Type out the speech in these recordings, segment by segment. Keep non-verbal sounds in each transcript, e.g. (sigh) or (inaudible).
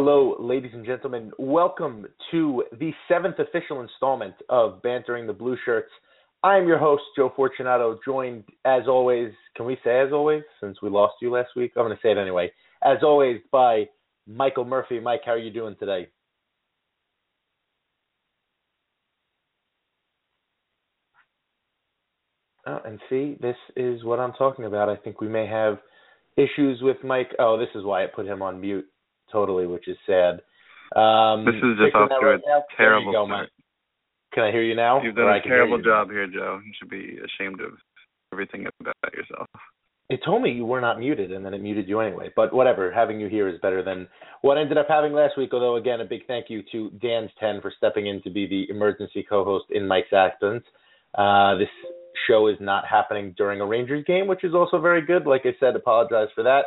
Hello, ladies and gentlemen. Welcome to the seventh official installment of Bantering the Blue Shirts. I am your host, Joe Fortunato, joined as always. Can we say as always since we lost you last week? I'm going to say it anyway. As always, by Michael Murphy. Mike, how are you doing today? Oh, and see, this is what I'm talking about. I think we may have issues with Mike. Oh, this is why I put him on mute totally, which is sad. Um, This is just off to right a now? Terrible go, start. Can I hear you now? You've done a terrible job here, Joe. You should be ashamed of everything about yourself. It told me you were not muted, and then it muted you anyway. But whatever, having you here is better than what I ended up having last week. Although, again, a big thank you to Dan's Ten for stepping in to be the emergency co-host in Mike's absence. Uh, this show is not happening during a Rangers game, which is also very good. Like I said, apologize for that.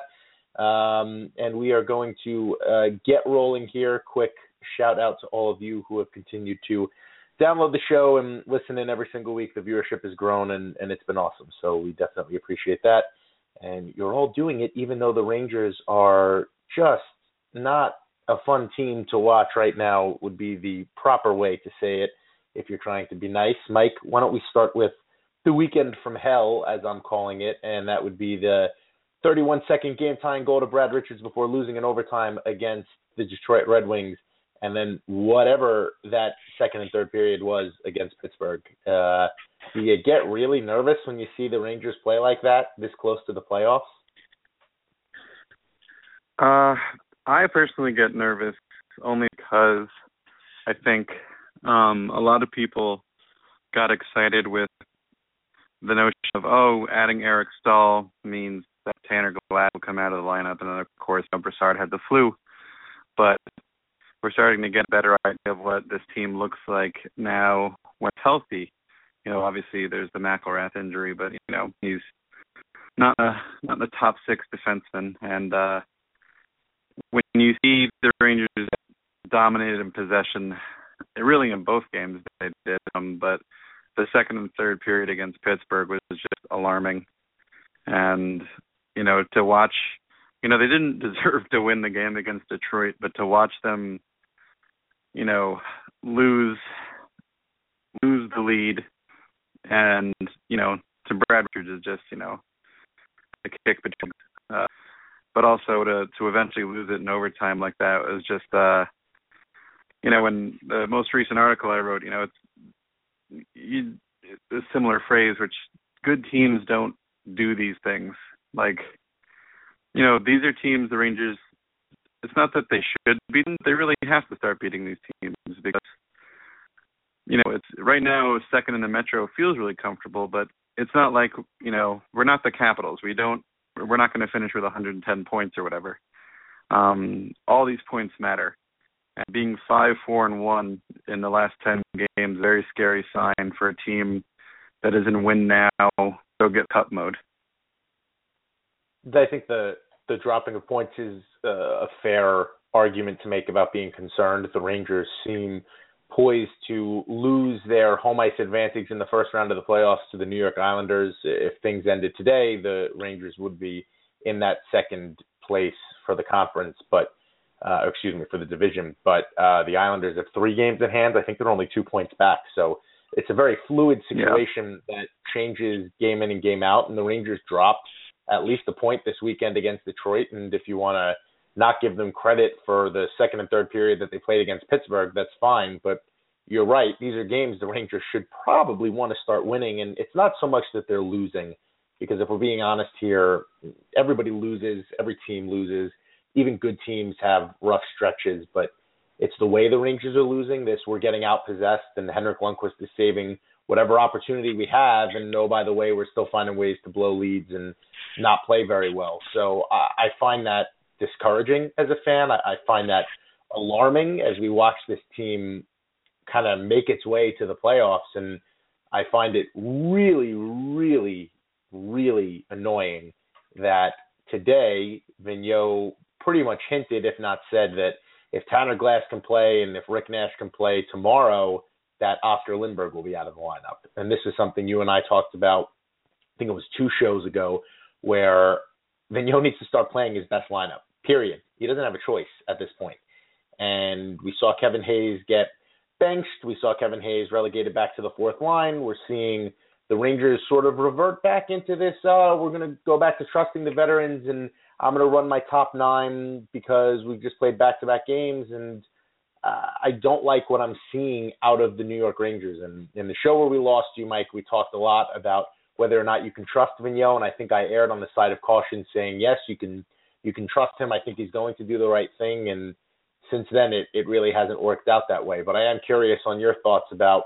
Um, and we are going to uh, get rolling here. Quick shout out to all of you who have continued to download the show and listen in every single week. The viewership has grown and, and it's been awesome. So we definitely appreciate that. And you're all doing it even though the Rangers are just not a fun team to watch right now, would be the proper way to say it if you're trying to be nice. Mike, why don't we start with the weekend from hell, as I'm calling it, and that would be the 31 second game tying goal to Brad Richards before losing in overtime against the Detroit Red Wings, and then whatever that second and third period was against Pittsburgh. Uh, do you get really nervous when you see the Rangers play like that this close to the playoffs? Uh, I personally get nervous only because I think um, a lot of people got excited with the notion of oh, adding Eric Staal means that Tanner Glass will come out of the lineup, and then of course you know, Brassard had the flu, but we're starting to get a better idea of what this team looks like now when healthy. You know, obviously there's the McIlrath injury, but you know he's not a not the top six defenseman, and uh when you see the Rangers dominated in possession, really in both games they did, um, but the second and third period against Pittsburgh was just alarming, and you know to watch, you know they didn't (laughs) deserve to win the game against Detroit, but to watch them, you know, lose lose the lead, and you know to Brad Richards is just you know a kick between. Uh, but also to to eventually lose it in overtime like that was just uh you know when the most recent article I wrote you know it's you, a similar phrase which good teams don't do these things like you know these are teams the Rangers it's not that they should beat them they really have to start beating these teams because you know it's right now second in the Metro feels really comfortable but it's not like you know we're not the Capitals we don't we're not going to finish with 110 points or whatever. Um, all these points matter, and being five, four, and one in the last 10 games, very scary sign for a team that is in win now, go get cup mode. I think the the dropping of points is uh, a fair argument to make about being concerned. The Rangers seem poised to lose their home ice advantage in the first round of the playoffs to the New York Islanders. If things ended today, the Rangers would be in that second place for the conference, but uh, excuse me for the division. But uh, the Islanders have three games at hand. I think they're only two points back, so it's a very fluid situation that changes game in and game out. And the Rangers dropped at least a point this weekend against Detroit. And if you want to not give them credit for the second and third period that they played against Pittsburgh, that's fine. But you're right. These are games the Rangers should probably want to start winning, and it's not so much that they're losing, because if we're being honest here, everybody loses, every team loses. Even good teams have rough stretches, but it's the way the Rangers are losing. This we're getting out possessed, and Henrik Lundqvist is saving whatever opportunity we have. And oh, by the way, we're still finding ways to blow leads and not play very well. So I, I find that discouraging as a fan. I, I find that alarming as we watch this team kind of make its way to the playoffs. And I find it really, really, really annoying that today Vigneault pretty much hinted, if not said, that if Tanner Glass can play and if Rick Nash can play tomorrow, that Oscar Lindberg will be out of the lineup. And this is something you and I talked about, I think it was two shows ago, where Vigneault needs to start playing his best lineup, period. He doesn't have a choice at this point. And we saw Kevin Hayes get benched. We saw Kevin Hayes relegated back to the fourth line. We're seeing the Rangers sort of revert back into this. Uh, we're going to go back to trusting the veterans, and I'm going to run my top nine because we just played back-to-back games, and uh, I don't like what I'm seeing out of the New York Rangers. And in the show where we lost you, Mike, we talked a lot about whether or not you can trust Vigneault, and I think I erred on the side of caution, saying yes, you can. You can trust him. I think he's going to do the right thing, and since then it, it really hasn't worked out that way. But I am curious on your thoughts about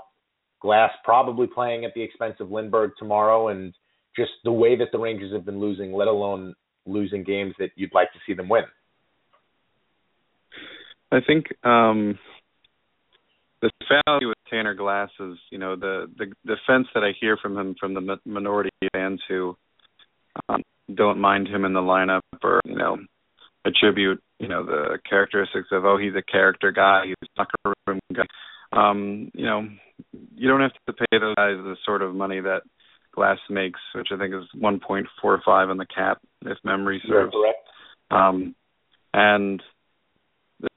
Glass probably playing at the expense of Lindberg tomorrow, and just the way that the Rangers have been losing, let alone losing games that you'd like to see them win. I think um, the value with Tanner Glass is, you know, the the defense that I hear from him from the minority fans who um, don't mind him in the lineup or you know attribute you know the characteristics of oh he's a character guy he's a locker room guy um you know you don't have to pay those guys the sort of money that glass makes which i think is 1.45 on the cap if memory serves Correct. um and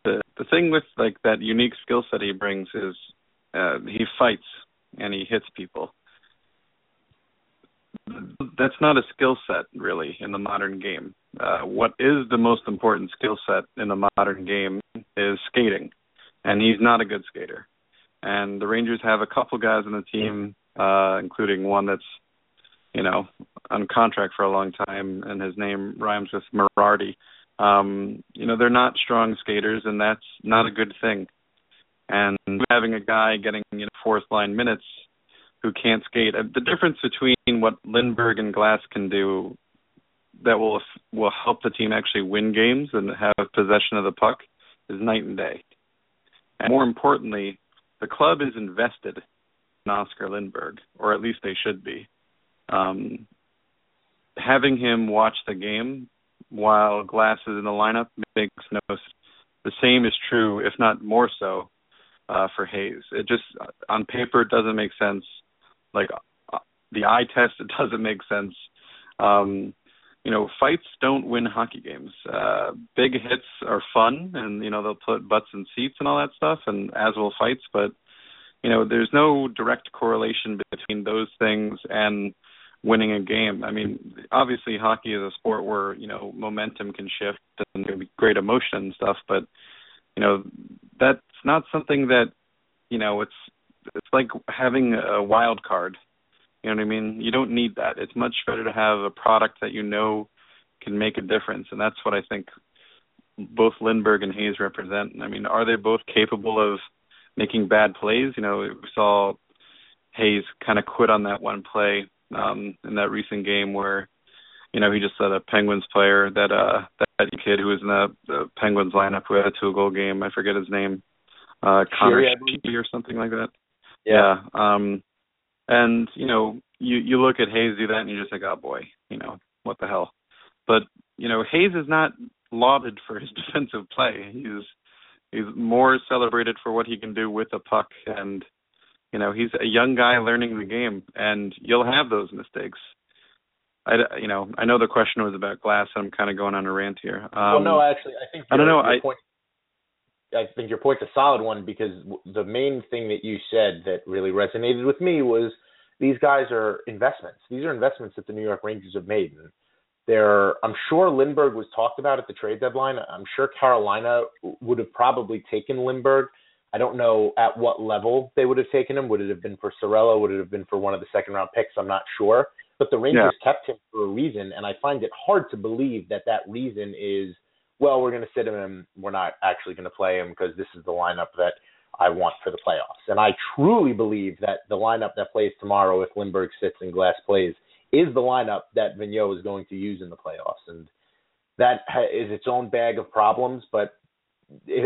the the thing with like that unique skill set he brings is uh he fights and he hits people that's not a skill set really in the modern game. Uh, what is the most important skill set in the modern game is skating, and he's not a good skater. And the Rangers have a couple guys on the team, uh, including one that's you know on contract for a long time, and his name rhymes with Morardi. Um, you know they're not strong skaters, and that's not a good thing. And having a guy getting you know fourth line minutes who can't skate. Uh, the difference between what Lindberg and Glass can do that will will help the team actually win games and have possession of the puck is night and day. And more importantly, the club is invested in Oscar Lindberg, or at least they should be. Um, having him watch the game while Glass is in the lineup makes no. The same is true, if not more so, uh, for Hayes. It just on paper it doesn't make sense like uh, the eye test (laughs) it doesn't make sense um you know fights don't win hockey games uh big hits are fun and you know they'll put butts in seats and all that stuff and as will fights but you know there's no direct correlation between those things and winning a game i mean obviously hockey is a sport where you know momentum can shift and there be great emotion and stuff but you know that's not something that you know it's it's like having a wild card. You know what I mean? You don't need that. It's much better to have a product that you know can make a difference, and that's what I think both Lindberg and Hayes represent. I mean, are they both capable of making bad plays? You know, we saw Hayes kind of quit on that one play um in that recent game where you know he just let a Penguins player that uh that kid who was in the, the Penguins lineup who had a two goal game. I forget his name. Uh Conor Sheary or something like that. Yeah. Um and, you know, you you look at Hayes do that and you're just like, oh boy, you know, what the hell. But, you know, Hayes is not lauded for his (laughs) defensive play. He's he's more celebrated for what he can do with a puck and you know, he's a young guy learning the game and you'll have those mistakes. I, you know, I know the question was about glass. And I'm kind of going on a rant here. Um, well, no, actually, I think I don't know. I, point, I think your point's a solid one because the main thing that you said that really resonated with me was these guys are investments. These are investments that the New York Rangers have made. And they're, I'm sure Lindberg was talked about at the trade deadline. I'm sure Carolina would have probably taken Lindberg. I don't know at what level they would have taken him. Would it have been for Saarela? Would it have been for one of the second round picks? I'm not sure. But the Rangers yeah. kept him for a reason, and I find it hard to believe that that reason is, well, we're going to sit him and we're not actually going to play him because this is the lineup that I want for the playoffs. And I truly believe that the lineup that plays tomorrow, if Lindberg sits and Glass plays, is the lineup that Vigneault is going to use in the playoffs. And that is its own bag of problems. But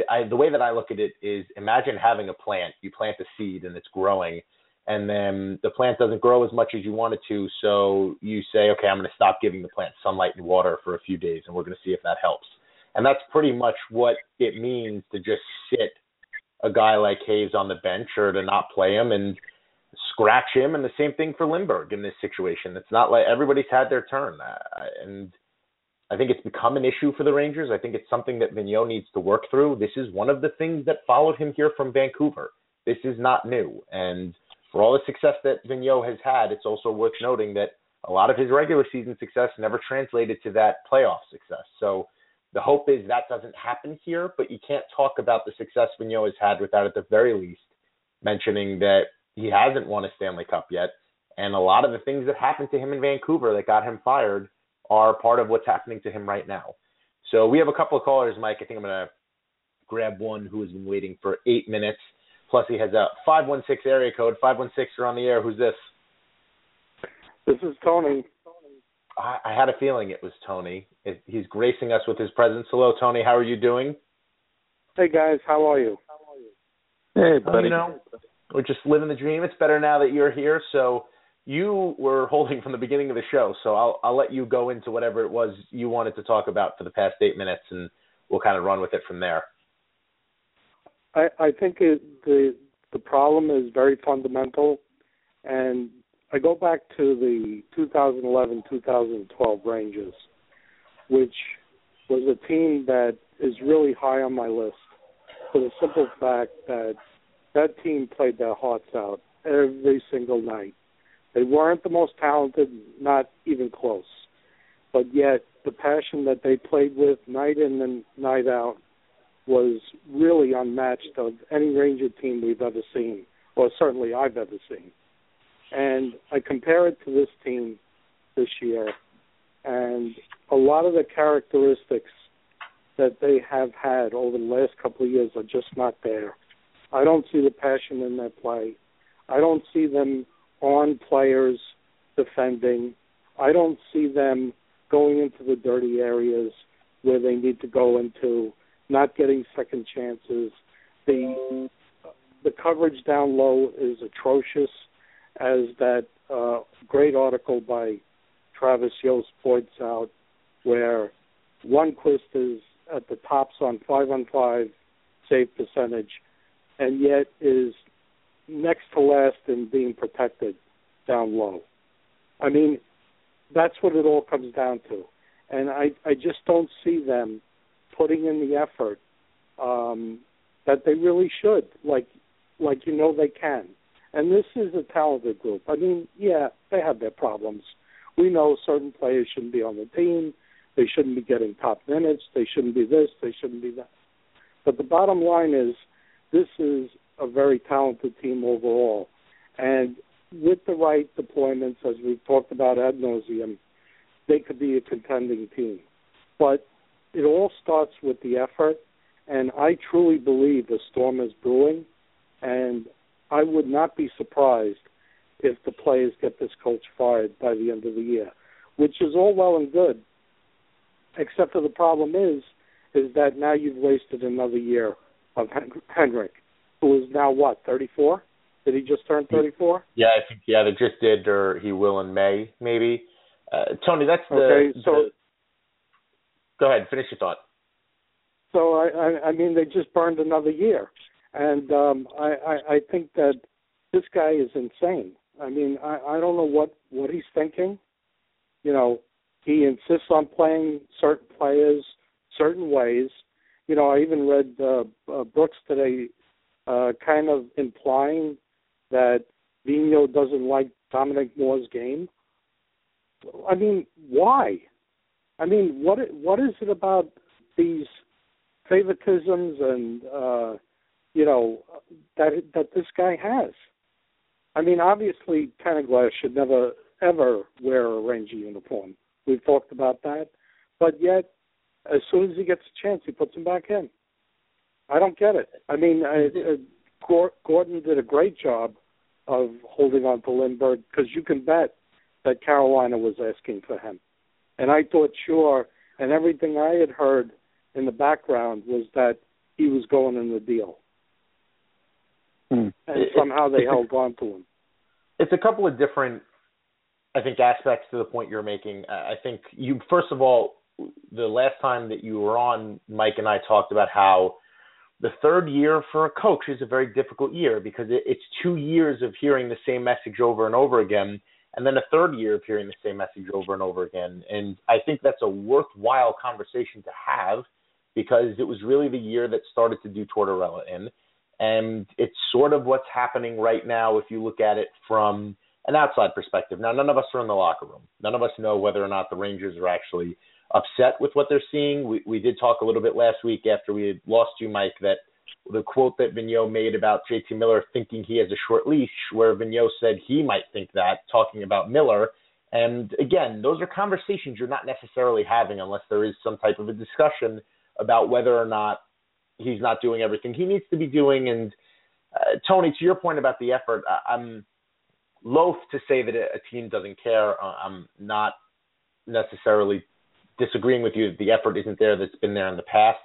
I, the way that I look at it is imagine having a plant. You plant a seed and it's growing and then the plant doesn't grow as much as you want it to. So you say, okay, I'm going to stop giving the plant sunlight and water for a few days, and we're going to see if that helps. And that's pretty much what it means to just sit a guy like Hayes on the bench or to not play him and scratch him. And the same thing for Lindberg in this situation. It's not like everybody's had their turn, and I think it's become an issue for the Rangers. I think it's something that Vigneault needs to work through. This is one of the things that followed him here from Vancouver. This is not new, and for all the success that Vigneault has had, it's also worth noting that a lot of his regular season success never translated to that playoff success. So the hope is that doesn't happen here, but you can't talk about the success Vigneault has had without, at the very least, mentioning that he hasn't won a Stanley Cup yet. And a lot of the things that happened to him in Vancouver that got him fired are part of what's happening to him right now. So we have a couple of callers, Mike. I think I'm going to grab one who has been waiting for eight minutes. Plus, he has a 516 area code. 516, you're on the air. Who's this? This is Tony. I, I had a feeling it was Tony. It, he's gracing us with his presence. Hello, Tony. How are you doing? Hey, guys. How are you? Hey, buddy. you know, we're just living the dream. It's better now that you're here. So you were holding from the beginning of the show. So I'll I'll let you go into whatever it was you wanted to talk about for the past eight minutes, and we'll kind of run with it from there. I, I think it, the the problem is very fundamental, and I go back to the 2011-2012 Rangers, which was a team that is really high on my list for the simple fact that that team played their hearts out every single night. They weren't the most talented, not even close, but yet the passion that they played with night in and night out was really unmatched of any Ranger team we've ever seen, or certainly I've ever seen. And I compare it to this team this year, and a lot of the characteristics that they have had over the last couple of years are just not there. I don't see the passion in their play. I don't see them on players defending. I don't see them going into the dirty areas where they need to go into not getting second chances. The the coverage down low is atrocious, as that uh, great article by Travis Yost points out, where Lundqvist is at the tops on five on five save percentage, and yet is next to last in being protected down low. I mean, that's what it all comes down to, and I I just don't see them putting in the effort um, that they really should, like like you know they can. And this is a talented group. I mean, yeah, they have their problems. We know certain players shouldn't be on the team. They shouldn't be getting top minutes. They shouldn't be this. They shouldn't be that. But the bottom line is, this is a very talented team overall. And with the right deployments, as we've talked about ad nauseum, they could be a contending team. But it all starts with the effort, and I truly believe the storm is brewing, and I would not be surprised if the players get this coach fired by the end of the year, which is all well and good, except for the problem is, is that now you've wasted another year of Henrik, who is now what, 34? Did he just turn 34? Yeah, I think yeah, they just did, or he will in May, maybe. Uh, Tony, that's the, okay, so, the Go ahead, finish your thought. So I, I, I mean, they just burned another year, and um, I, I, I think that this guy is insane. I mean, I, I don't know what what he's thinking. You know, he insists on playing certain players certain ways. You know, I even read uh, uh, Brooks today, uh, kind of implying that Vigneault doesn't like Dominic Moore's game. I mean, why? I mean, what what is it about these favoritisms and uh, you know, that that this guy has. I mean, obviously, Glass should never ever wear a Ranger uniform. We've talked about that, but yet, as soon as he gets a chance, he puts him back in. I don't get it. I mean, uh, uh, Gorton did a great job of holding on to Lindberg because you can bet that Carolina was asking for him. And I thought, sure, and everything I had heard in the background was that he was going in the deal. Hmm. And somehow they held on to him. It's a couple of different, I think, aspects to the point you're making. I think you, first of all, the last time that you were on, Mike and I talked about how the third year for a coach is a very difficult year because it, it's two years of hearing the same message over and over again, and then a third year of hearing the same message over and over again. And I think that's a worthwhile conversation to have because it was really the year that started to do Tortorella in. And it's sort of what's happening right now if you look at it from an outside perspective. Now, none of us are in the locker room. None of us know whether or not the Rangers are actually upset with what they're seeing. We we did talk a little bit last week after we had lost you, Mike, that the quote that Vigneault made about JT Miller thinking he has a short leash, where Vigneault said he might think that, talking about Miller. And again, those are conversations you're not necessarily having unless there is some type of a discussion about whether or not he's not doing everything he needs to be doing. And uh, Tony, to your point about the effort, I, I'm loath to say that a team doesn't care. Uh, I'm not necessarily disagreeing with you that the effort isn't there that's been there in the past.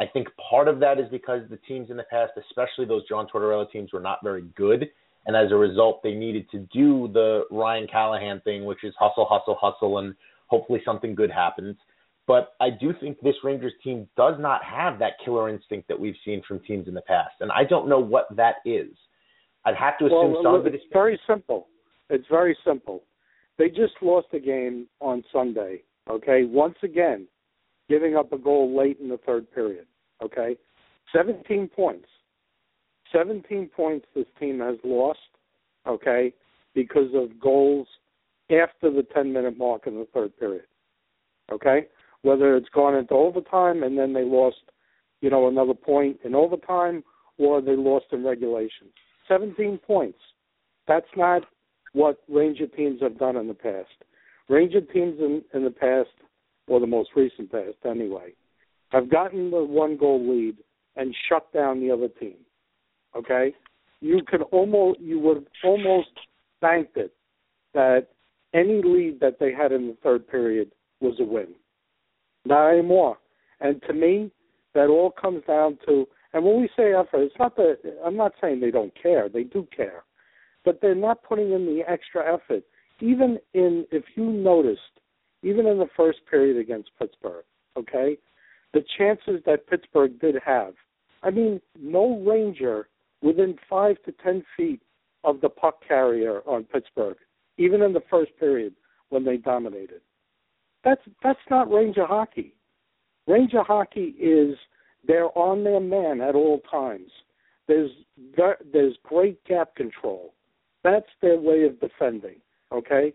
I think part of that is because the teams in the past, especially those John Tortorella teams, were not very good. And as a result, they needed to do the Ryan Callahan thing, which is hustle, hustle, hustle, and hopefully something good happens. But I do think this Rangers team does not have that killer instinct that we've seen from teams in the past. And I don't know what that is. I'd have to assume well, some of it is very simple. It's very simple. They just lost a game on Sunday Okay, once again, giving up a goal late in the third period. Okay, 17 points. 17 points this team has lost. Okay, because of goals after the 10 minute mark in the third period. Okay, whether it's gone into overtime and then they lost, you know, another point in overtime, or they lost in regulation. 17 points. That's not what Ranger teams have done in the past. Ranger teams in, in the past, or the most recent past anyway, have gotten the one goal lead and shut down the other team. Okay? You could almost you would almost banked it that any lead that they had in the third period was a win. Not anymore. And to me, that all comes down to and when we say effort, it's not that I'm not saying they don't care. They do care. But they're not putting in the extra effort even in if you noticed, even in the first period against Pittsburgh, okay, the chances that Pittsburgh did have. I mean, no Ranger within five to ten feet of the puck carrier on Pittsburgh, even in the first period when they dominated. That's that's not Ranger hockey. Ranger hockey is they're on their man at all times. There's there's great gap control. That's their way of defending. Okay,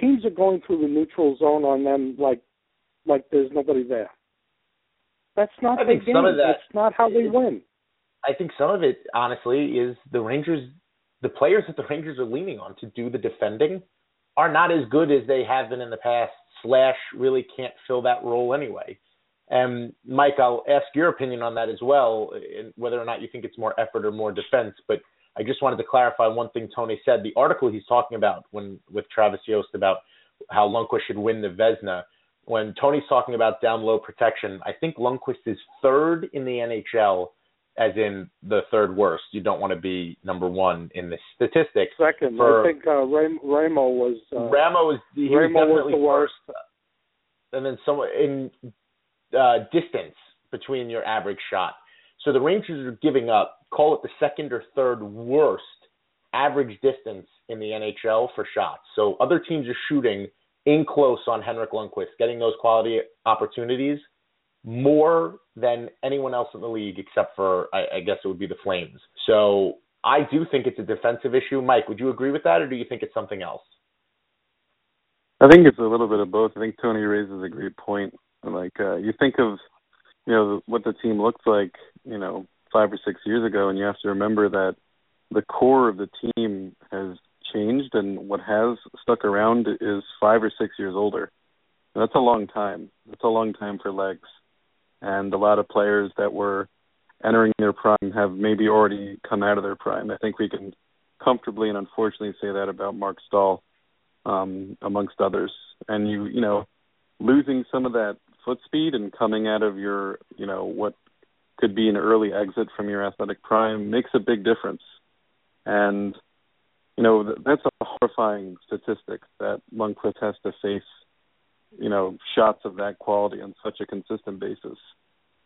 teams are going through the neutral zone on them like like there's nobody there. That's not I think game. some of that, That's not how they win. I think some of it, honestly, is the Rangers. The players that the Rangers are leaning on to do the defending are not as good as they have been in the past. Slash really can't fill that role anyway. And Mike, I'll ask your opinion on that as well, whether or not you think it's more effort or more defense. But I just wanted to clarify one thing Tony said. The article he's talking about when with Travis Yost about how Lundqvist should win the Vezina. When Tony's talking about down low protection, I think Lundqvist is third in the NHL, as in the third worst. You don't want to be number one in the statistics. Second, for, I think uh, Ram- Ramo was. Uh, Ramo was he Ramo was definitely was the worst. And then some in uh, distance between your average shot. So the Rangers are giving up, call it the second or third worst average distance in the NHL for shots. So other teams are shooting in close on Henrik Lundqvist, getting those quality opportunities more than anyone else in the league, except for I, I guess it would be the Flames. So I do think it's a defensive issue. Mike, would you agree with that, or do you think it's something else? I think it's a little bit of both. I think Tony raises a great point. Like uh, you think of you know what the team looks like you know five or six years ago, and you have to remember that the core of the team has changed, and what has stuck around is five or six years older. And that's a long time. That's a long time for legs, and a lot of players that were entering their prime have maybe already come out of their prime. I think we can comfortably and unfortunately say that about Marc Staal, um, amongst others. And you, you know, losing some of that foot speed and coming out of your, you know, what could be an early exit from your athletic prime makes a big difference. And you know that's a horrifying statistic that Lundqvist has to face, you know, shots of that quality on such a consistent basis.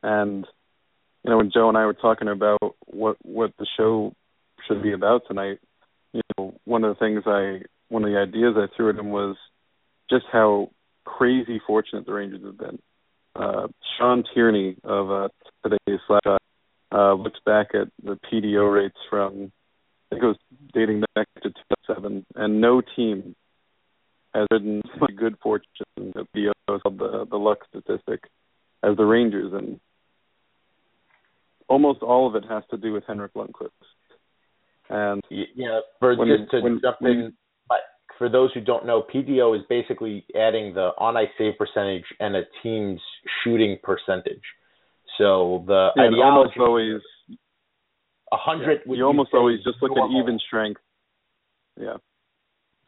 And you know, when Joe and I were talking about what what the show should be about tonight, you know, one of the things I one of the ideas I threw at him was just how crazy fortunate the Rangers have been. Uh, Sean Tierney of uh, today's Slapshot uh, looks back at the PDO rates from I think it was dating back to 2007, and no team has ridden such good fortune. The PDO called the the luck statistic as the Rangers, and almost all of it has to do with Henrik Lundqvist. And yeah, for when, just to when, jump when, in, for those who don't know, PDO is basically adding the on ice save percentage and a team's shooting percentage. So the yeah, ideology almost always a hundred. Yeah, you almost always just look at even strength. Yeah.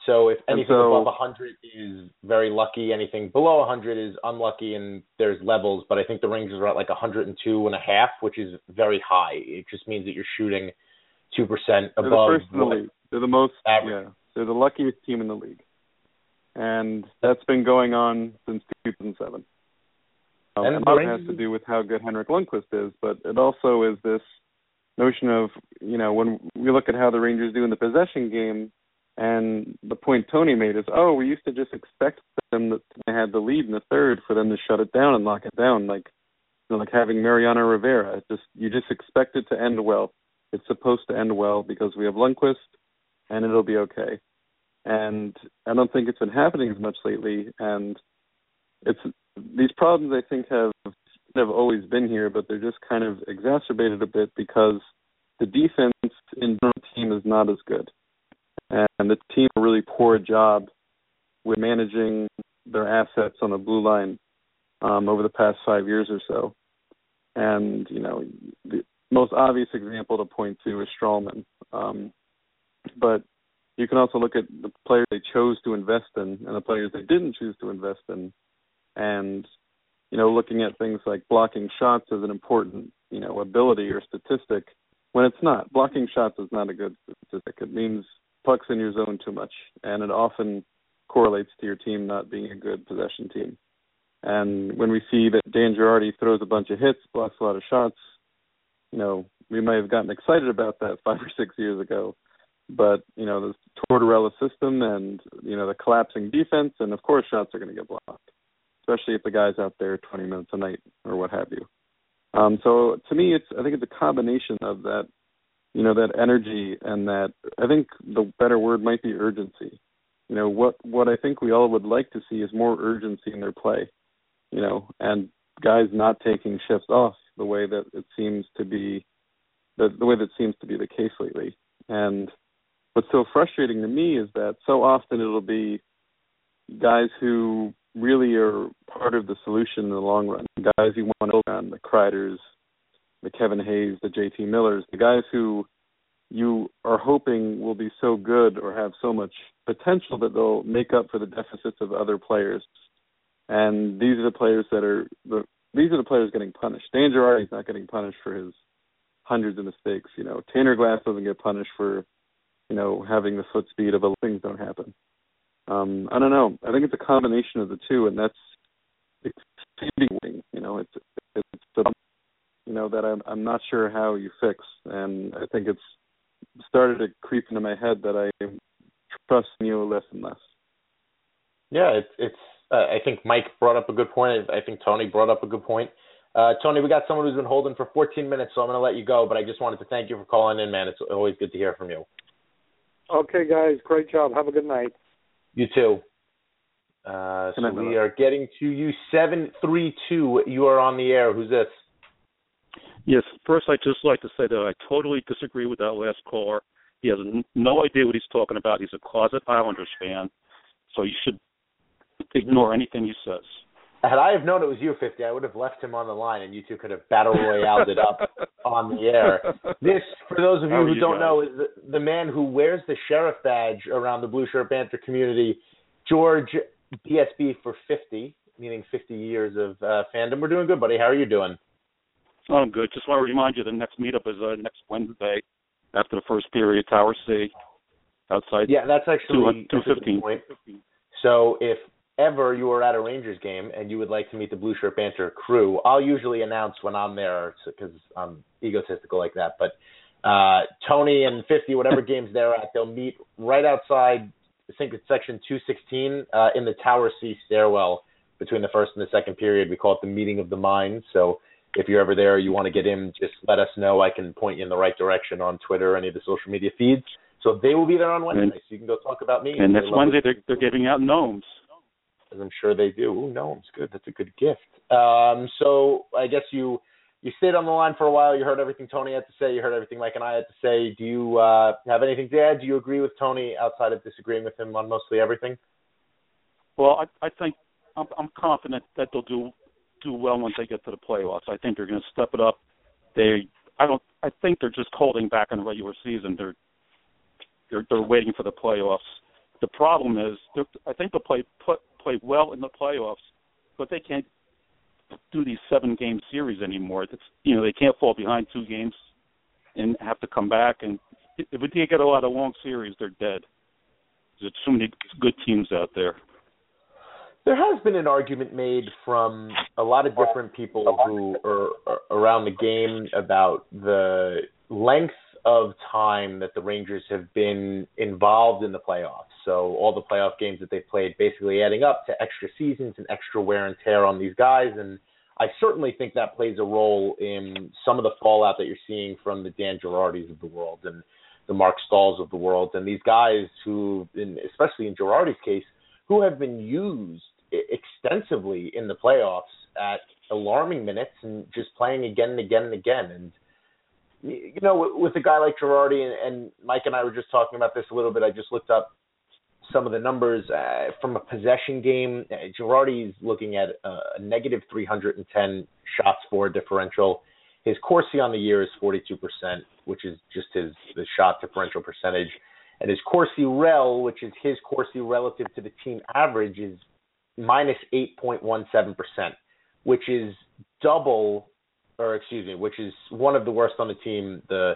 So if anything so, above 100 is very lucky, anything below 100 is unlucky, and there's levels. But I think the Rangers are at like 102 and a half, which is very high. It just means that you're shooting two percent above. They're the first in the league. They're the most. Average. Yeah, they're the luckiest team in the league, and that's been going on since 2007. Um, And a lot has to do with how good Henrik Lundqvist is, but it also is this notion of you know when we look at how the Rangers do in the possession game, and the point Tony made is, oh, we used to just expect them that they had the lead in the third for them to shut it down and lock it down, like you know, like having Mariano Rivera. Just you just expect it to end well. It's supposed to end well because we have Lundqvist, and it'll be okay. And I don't think it's been happening as much lately, and it's these problems I think have have always been here, but they're just kind of exacerbated a bit because the defense in the team is not as good, and the team a really poor job with managing their assets on the blue line um, over the past five years or so. And you know, the most obvious example to point to is Stralman, um, but you can also look at the players they chose to invest in and the players they didn't choose to invest in, and you know, looking at things like blocking shots as an important, you know, ability or statistic when it's not. Blocking shots is not a good statistic. It means pucks in your zone too much, and it often correlates to your team not being a good possession team. And when we see that Dan Girardi throws a bunch of hits, blocks a lot of shots, you know, we may have gotten excited about that (laughs) five or six years ago. But, you know, the Tortorella system and, you know, the collapsing defense, and of course shots are going to get blocked especially if the guy's out there 20 minutes a night or what have you. Um, so to me, it's I think it's a combination of that, you know, that energy and that I think the better word might be urgency. You know, what what I think we all would like to see is more urgency in their play. You know, and guys not taking shifts off the way that it seems to be, the the way that seems to be the case lately. And what's so frustrating to me is that so often it'll be guys who really are part of the solution in the long run. The guys you want to on the Kreiders, the Kevin Hayes, the JT Millers, the guys who you are hoping will be so good or have so much potential that they'll make up for the deficits of other players. And these are the players that are the these are the players getting punished. Dan Girardi's not getting punished for his hundreds of mistakes. You know, Tanner Glass doesn't get punished for, you know, having the foot speed of a things don't happen um, I don't know. I think it's a combination of the two, and that's exceedingly, you know, it's it's a, you know that I'm I'm not sure how you fix, and I think it's started to creep into my head that I trust you less and less. Yeah, it's it's. Uh, I think Mike brought up a good point. I think Tony brought up a good point. Uh, Tony, we got someone who's been holding for 14 minutes, so I'm going to let you go. But I just wanted to thank you for calling in, man. It's always good to hear from you. Okay, guys, great job. Have a good night. You too. Uh, so we brother. are getting to you. Seven three two. You are on the air. Who's this? Yes, first I'd just like to say that I totally disagree with that last caller. He has no idea what he's talking about. He's a closet Islanders fan, so you should ignore anything he says. Had I have known it was you, 50, I would have left him on the line, and you two could have battle royaled it up on the air. This, for those of you who you don't guys? know, is the, the man who wears the sheriff badge around the Blue Shirt Banter community, George BSB for 50, meaning 50 years of uh, fandom. We're doing good, buddy. How are you doing? Oh, I'm good. Just want to remind you the next meetup is uh, next Wednesday after the first period, Tower C, outside. Yeah, that's actually Two- that's a good 215. So if ever you are at a Rangers game and you would like to meet the Blue Shirt Banter crew, I'll usually announce when I'm there because I'm egotistical like that. But uh, Tony and 50, whatever (laughs) games they're at, they'll meet right outside. I think it's section 216 uh, in the Tower C stairwell between the first and the second period. We call it the meeting of the mind. So if you're ever there, you want to get in, just let us know. I can point you in the right direction on Twitter or any of the social media feeds. So they will be there on Wednesday, And- so you can go talk about me. And next love Wednesday they're, they're giving out gnomes. As I'm sure they do. Ooh, gnomes, good. That's a good gift. Um, so I guess you you stayed on the line for a while. You heard everything Tony had to say. You heard everything Mike and I had to say. Do you uh, have anything to add? Do you agree with Tony outside of disagreeing with him on mostly everything? Well, I, I think I'm, I'm confident that they'll do do well once they get to the playoffs. I think they're going to step it up. They, I don't, I think they're just holding back in the regular season. They're they're they're waiting for the playoffs. The problem is, I think they'll play play, play well in the playoffs, but they can't do these seven game series anymore. It's you know they can't fall behind two games and have to come back. And if they get a lot of long series, they're dead. There's too many good teams out there. There has been an argument made from a lot of different people who are around the game about the length of time that the Rangers have been involved in the playoffs. So all the playoff games that they've played basically adding up to extra seasons and extra wear and tear on these guys and I certainly think that plays a role in some of the fallout that you're seeing from the Dan Girardis of the world and the Marc Staals of the world and these guys who in, especially in Girardi's case who have been used extensively in the playoffs at alarming minutes and just playing again and again and again. And you know, with a guy like Girardi and, and Mike and I were just talking about this a little bit. I just looked up some of the numbers uh, from a possession game. Uh, Girardi's looking at uh, a negative 310 shots for differential. His Corsi on the year is 42%, which is just his the shot differential percentage. And his Corsi rel, which is his Corsi relative to the team average, is minus 8.17%, which is double, or excuse me, which is one of the worst on the team. The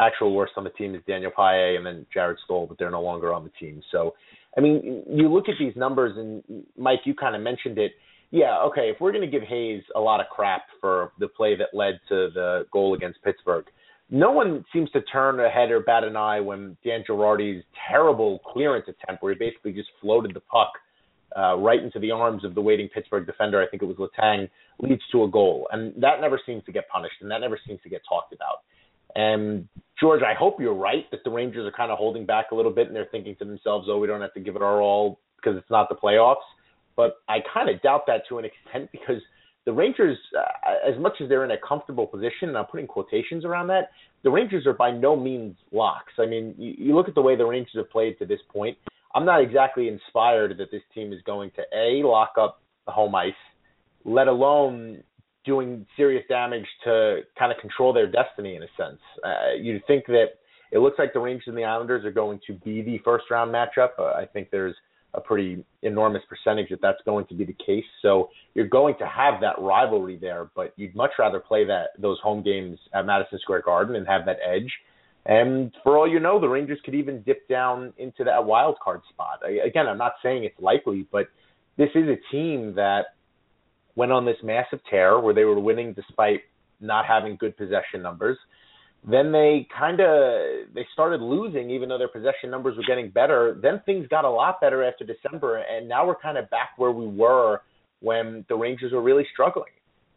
actual worst on the team is Daniel Paille and then Jarret Stoll, but they're no longer on the team. So, I mean, you look at these numbers, and Mike, you kind of mentioned it. Yeah, okay, if we're going to give Hayes a lot of crap for the play that led to the goal against Pittsburgh, no one seems to turn a head or bat an eye when Dan Girardi's terrible clearance attempt, where he basically just floated the puck uh, right into the arms of the waiting Pittsburgh defender, I think it was Letang, leads to a goal. And that never seems to get punished, and that never seems to get talked about. And George, I hope you're right that the Rangers are kind of holding back a little bit and they're thinking to themselves, oh, we don't have to give it our all because it's not the playoffs. But I kind of doubt that to an extent (laughs) because the Rangers, uh, as much as they're in a comfortable position, and I'm putting quotations around that, the Rangers are by no means locks. I mean, you, you look at the way the Rangers have played to this point. I'm not exactly inspired that this team is going to a lock up the home ice, let alone doing serious damage to kind of control their destiny in a sense. Uh, you'd think that it looks like the Rangers and the Islanders are going to be the first round matchup. Uh, I think there's a pretty enormous percentage that that's going to be the case. So you're going to have that rivalry there, but you'd much rather play that those home games at Madison Square Garden and have that edge. And for all you know, the Rangers could even dip down into that wild card spot. Again, I'm not saying it's likely, but this is a team that went on this massive tear where they were winning despite not having good possession numbers. Then they kind of they started losing even though their possession numbers were getting better. Then things got a lot better after December and now we're kind of back where we were when the Rangers were really struggling.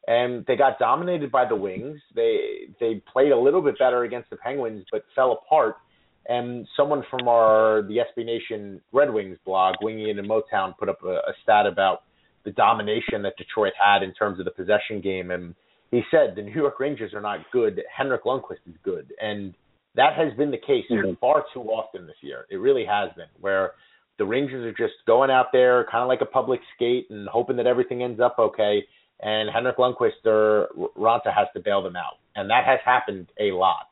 And they got dominated by the Wings. They they played a little bit better against the Penguins but fell apart. And someone from our the SB Nation Red Wings blog, It in Motown, put up a, a stat about the domination that Detroit had in terms of the possession game. And he said the New York Rangers are not good. Henrik Lundqvist is good, and that has been the case mm-hmm. far too often this year. It really has been, where the Rangers are just going out there kind of like a public skate and hoping that everything ends up okay. And Henrik Lundqvist or Raanta has to bail them out, and that has happened a lot.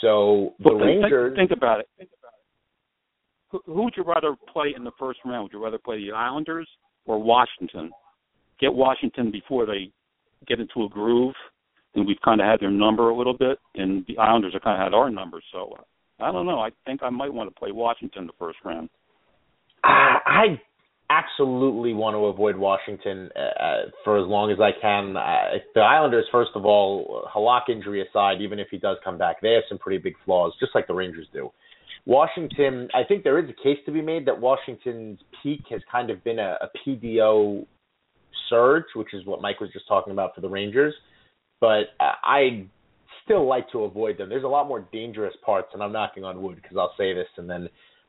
So the well, Rangers think, think about it. Think about it. Who, who would you rather play in the first round? Would you rather play the Islanders or Washington? Get Washington before they get into a groove and we've kind of had their number a little bit, and the Islanders have kind of had our number. So uh, I don't know. I think I might want to play Washington the first round. Uh, I absolutely want to avoid Washington uh, for as long as I can. Uh, the Islanders, first of all, Halak injury aside, even if he does come back, they have some pretty big flaws, just like the Rangers do. Washington, I think there is a case to be made that Washington's peak has kind of been a, a PDO surge, which is what Mike was just talking about for the Rangers but I still like to avoid them. There's a lot more dangerous parts, and I'm knocking on wood because I'll say this, and then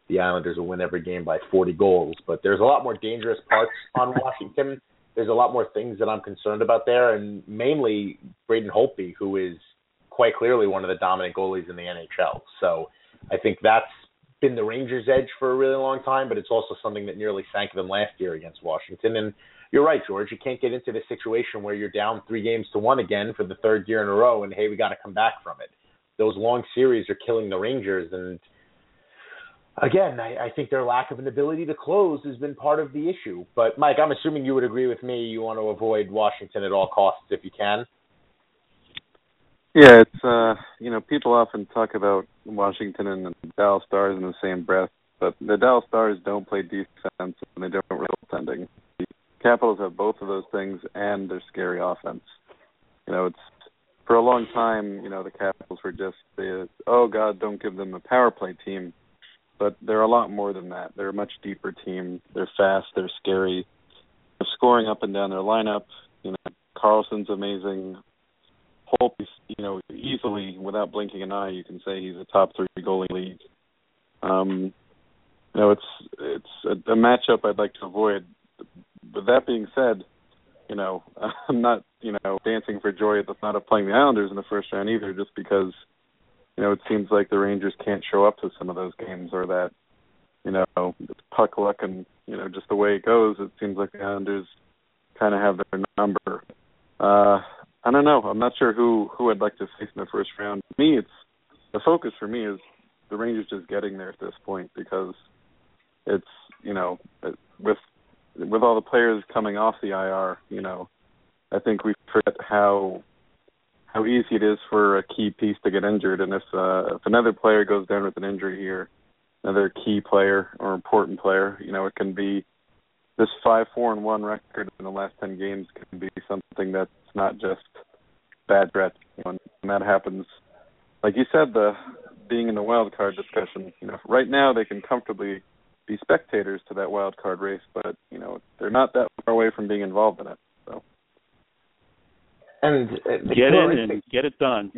the Islanders will win every game by 40 goals. But there's a lot more dangerous parts on (laughs) Washington. There's a lot more things that I'm concerned about there, and mainly Braden Holtby, who is quite clearly one of the dominant goalies in the NHL. So I think that's been the Rangers' edge for a really long time, but it's also something that nearly sank them last year against Washington. And you're right, George. You can't get into this situation where you're down three games to one again for the third year in a row, and hey, we got to come back from it. Those long series are killing the Rangers, and again, I, I think their lack of an ability to close has been part of the issue. But Mike, I'm assuming you would agree with me. You want to avoid Washington at all costs if you can. Yeah, it's uh, you know, people often talk about Washington and the Dallas Stars in the same breath, but the Dallas Stars don't play defense and they don't really defending. The Capitals have both of those things and their scary offense. You know, it's for a long time, you know, the Capitals were just the oh god, don't give them a power play team. But they're a lot more than that. They're a much deeper team. They're fast, they're scary. They're scoring up and down their lineup. You know, Carlson's amazing. Hope you know, easily without blinking an eye, you can say he's a top three goalie league. Um, you know, it's it's a, a matchup I'd like to avoid with that being said, you know, (laughs) I'm not, you know, dancing for joy at the thought of playing the Islanders in the first round either, just because, you know, it seems like the Rangers can't show up to some of those games or that, you know, puck luck and, you know, just the way it goes, it seems like the Islanders kind of have their number. Uh, I don't know. I'm not sure who who I'd like to face in the first round. Me, it's the focus for me is the Rangers just getting there at this point because it's you know with with all the players coming off the IR, you know, I think we forget how how easy it is for a key piece to get injured. And if uh, if another player goes down with an injury here, another key player or important player, you know, it can be this five four and one record in the last ten games can be something that's not just bad breath. You know, and that happens, like you said, the being in the wild card discussion. You know, right now they can comfortably be spectators to that wild card race, but you know they're not that far away from being involved in it. So. And uh, get in and get it done.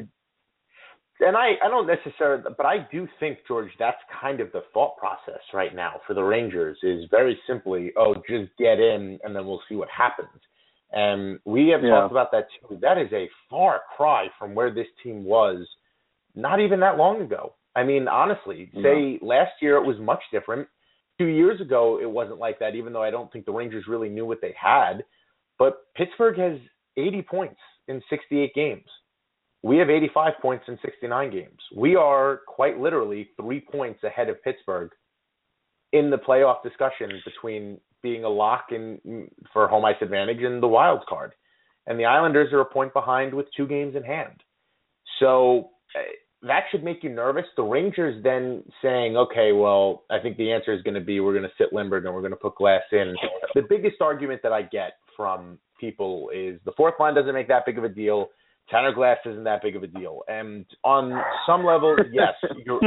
And I, I don't necessarily, but I do think George, that's kind of the thought process right now for the Rangers is very simply, oh, just get in and then we'll see what happens. And we have yeah. talked about that too. That is a far cry from where this team was not even that long ago. I mean, honestly, say yeah. last year it was much different two years ago it wasn't like that, even though I don't think the Rangers really knew what they had. But Pittsburgh has 80 points in 68 games. We have 85 points in 69 games. We are quite literally three points ahead of Pittsburgh in the playoff discussion between being a lock in for home ice advantage and the wild card. And the Islanders are a point behind with two games in hand. So eh, that should make you nervous. The Rangers then saying, okay, well, I think the answer is going to be we're going to sit Lindberg and we're going to put Glass in. The biggest argument that I get from people is the fourth line doesn't make that big of a deal. Tanner Glass isn't that big of a deal. And on some level, yes, you're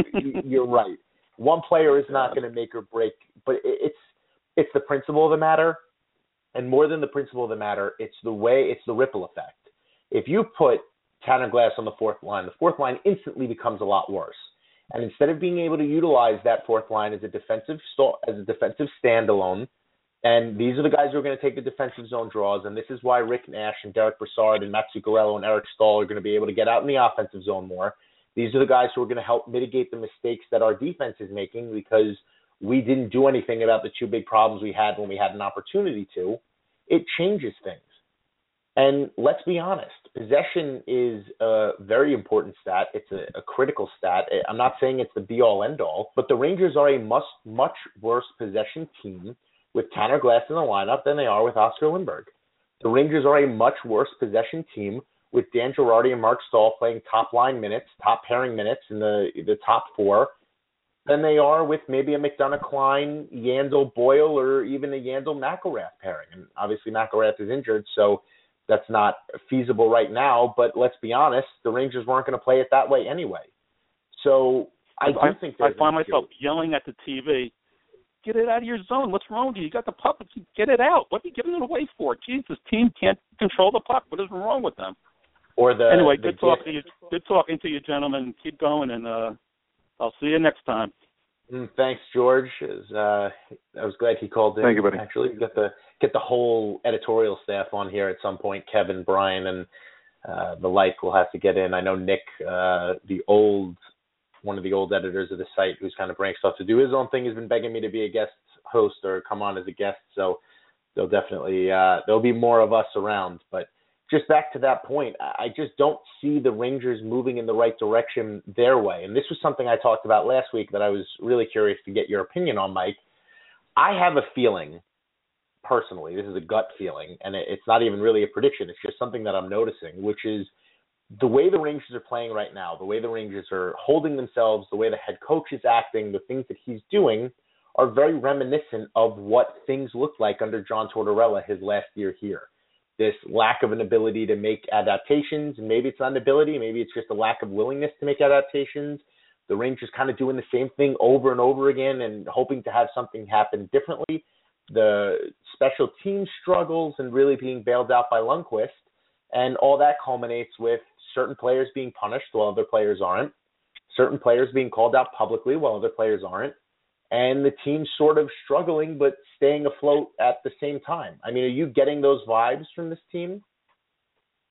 you're right. One player is not going to make or break, but it's it's the principle of the matter, and more than the principle of the matter, it's the way it's the ripple effect. If you put Tanner Glass on the fourth line, the fourth line instantly becomes a lot worse. And instead of being able to utilize that fourth line as a defensive as a defensive standalone, And these are the guys who are going to take the defensive zone draws, and this is why Rick Nash and Derek Brassard and Matt Zuccarello and Eric Staal are going to be able to get out in the offensive zone more. These are the guys who are going to help mitigate the mistakes that our defense is making because we didn't do anything about the two big problems we had when we had an opportunity to. It changes things. And let's be honest, possession is a very important stat. It's a, a, critical stat. I'm not saying it's the be all end all, but the Rangers are a much, much worse possession team with Tanner Glass in the lineup than they are with Oscar Lindberg. The Rangers are a much worse possession team with Dan Girardi and Marc Staal playing top line minutes, top pairing minutes in the the top four, than they are with maybe a McDonagh Klein, Yandle Boyle, or even a Yandle McIlrath pairing. And obviously McIlrath is injured, so that's not feasible right now. But let's be honest, the Rangers weren't going to play it that way anyway. So I do I, think I find myself yelling at the TV. Get it out of your zone. What's wrong with you? You got the puck. Get it out. What are you giving it away for? Jeez, this team can't control the puck. What is wrong with them? Or the anyway, the good talking to you. Good talking to you, gentlemen. Keep going, and uh, I'll see you next time. Mm, thanks, George. Uh, I was glad he called in. Thank you, buddy. Actually, get the get the whole editorial staff on here at some point. Kevin, Brian, and uh, the like will have to get in. I know Nick, uh, the old one of the old editors of the site, who's kind of branched off to do his own thing, has been begging me to be a guest host or come on as a guest. So there'll definitely uh, there'll be more of us around. But just back to that point, I just don't see the Rangers moving in the right direction their way. And this was something I talked about last week that I was really curious to get your opinion on, Mike. I have a feeling, personally, this is a gut feeling, and it's not even really a prediction, it's just something that I'm noticing, which is the way the Rangers are playing right now, the way the Rangers are holding themselves, the way the head coach is acting, the things that he's doing are very reminiscent of what things looked like under John Tortorella his last year here this lack of an ability to make adaptations. Maybe it's not an ability, maybe it's just a lack of willingness to make adaptations. The Rangers kind of doing the same thing over and over again and hoping to have something happen differently. The special team struggles and really being bailed out by Lundqvist. And all that culminates with certain players being punished while other players aren't, certain players being called out publicly while other players aren't, and the team sort of struggling but staying afloat at the same time. I mean, are you getting those vibes from this team?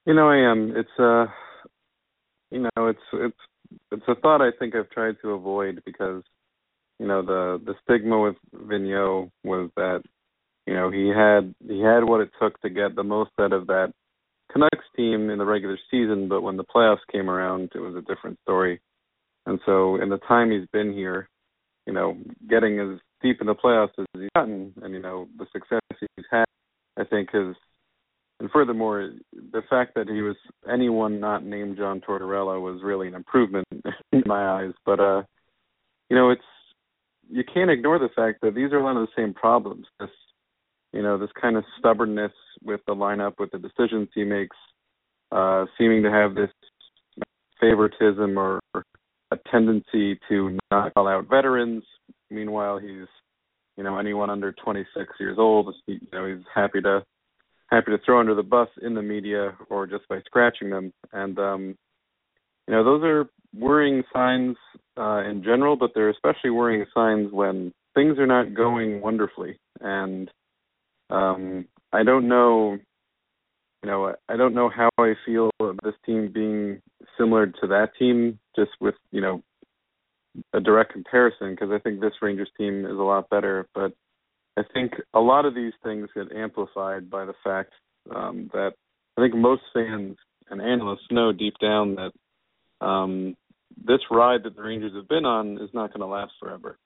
You know, I am. It's uh you know, it's it's it's a thought I think I've tried to avoid because you know the the stigma with Vigneault was that you know he had he had what it took to get the most out of that Canucks team in the regular season, but when the playoffs came around, it was a different story. And so, in the time he's been here, you know, getting as deep in the playoffs as he's gotten, and you know the success he's had, I think has, and furthermore, the fact that he was anyone not named John Tortorella was really an improvement (laughs) in my eyes. But uh, you know, it's you can't ignore the fact that these are a lot of the same problems. This, you know, this kind of stubbornness with the lineup, with the decisions he makes, uh, seeming to have this favoritism or a tendency to not call out veterans. Meanwhile, he's you know anyone under 26 years old. You know he's happy to happy to throw under the bus in the media or just by scratching them. And um, you know those are worrying signs uh, in general, but they're especially worrying signs when things are not going wonderfully. And um, I don't know you know, I don't know how I feel this team being similar to that team, just with you know a direct comparison, because I think this Rangers team is a lot better. But I think a lot of these things get amplified by the fact um, that I think most fans and analysts know deep down that um, this ride that the Rangers have been on is not going to last forever,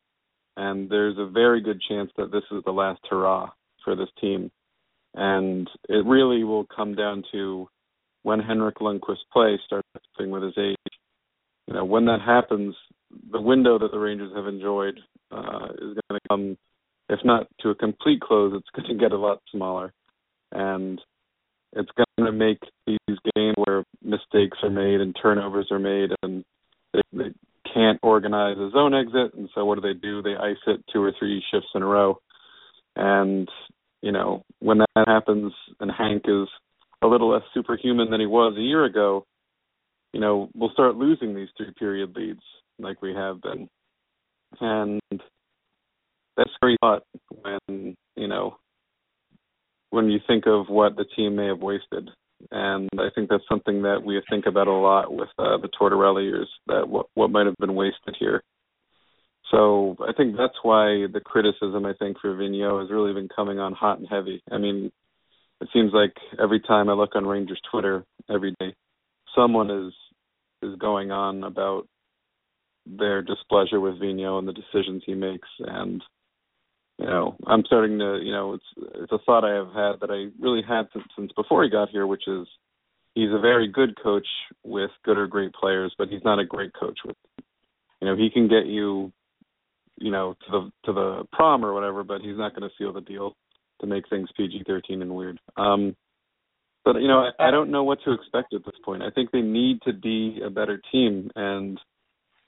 and there's a very good chance that this is the last hurrah for this team and it really will come down to when Henrik Lundqvist plays starts with his age. You know, when that happens, the window that the Rangers have enjoyed uh, is going to come, if not to a complete close, it's (laughs) going to get a lot smaller, and it's going to make these games where mistakes are made and turnovers are made, and they, they can't organize a zone exit, and so what do they do? They ice it two or three shifts in a row, and you know, when that happens and Hank is a little less superhuman than he was a year ago, you know, we'll start losing these three period leads like we have been. And that's very thought when, you know, when you think of what the team may have wasted. And I think that's something that we think about a lot with uh, the Tortorella years, that what what might have been wasted here. So I think that's why the criticism I think for Vigneault has really been coming on hot and heavy. I mean, it seems like every time I look on Rangers Twitter every day, someone is is going on about their displeasure with Vigneault and the decisions he makes and you know, I'm starting to, you know, it's it's a thought I have had that I really had since, since before he got here, which is he's a very good coach with good or great players, but he's not a great coach with, you know, he can get you, you know, to the to the prom or whatever, but he's not going to seal the deal to make things PG-13 and weird. Um, but you know, I, I don't know what to expect at this point. I think they need to be a better team, and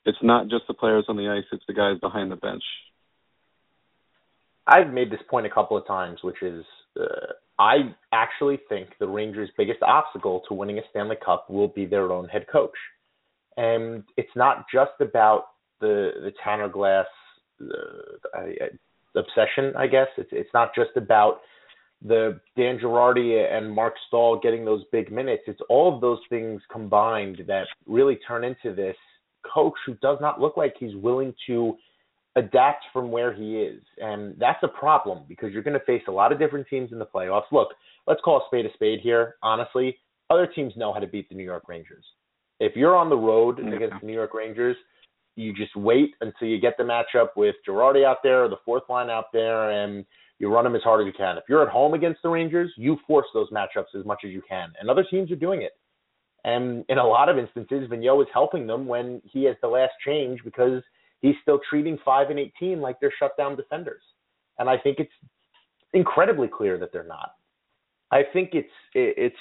it's not just the players on the ice; it's the guys behind the bench. I've made this point a couple of times, which is uh, I actually think the Rangers' biggest obstacle to winning a Stanley Cup will be their own head coach, and it's not just about the the Tanner Glass uh, obsession. I guess it's it's not just about the Dan Girardi and Marc Staal getting those big minutes. It's all of those things combined that really turn into this coach who does not look like he's willing to adapt from where he is. And that's a problem because you're going to face a lot of different teams in the playoffs. Look, let's call a spade a spade here. Honestly, other teams know how to beat the New York Rangers. If you're on the road yeah. against the New York Rangers, you just wait until you get the matchup with Girardi out there or the fourth line out there and you run them as hard as you can. If you're at home against the Rangers, you force those matchups as much as you can. And other teams are doing it. And in a lot of instances, Vigneault is helping them when he has the last change because he's still treating five and eighteen like they're shutdown defenders. And I think it's incredibly clear that they're not. I think it's it's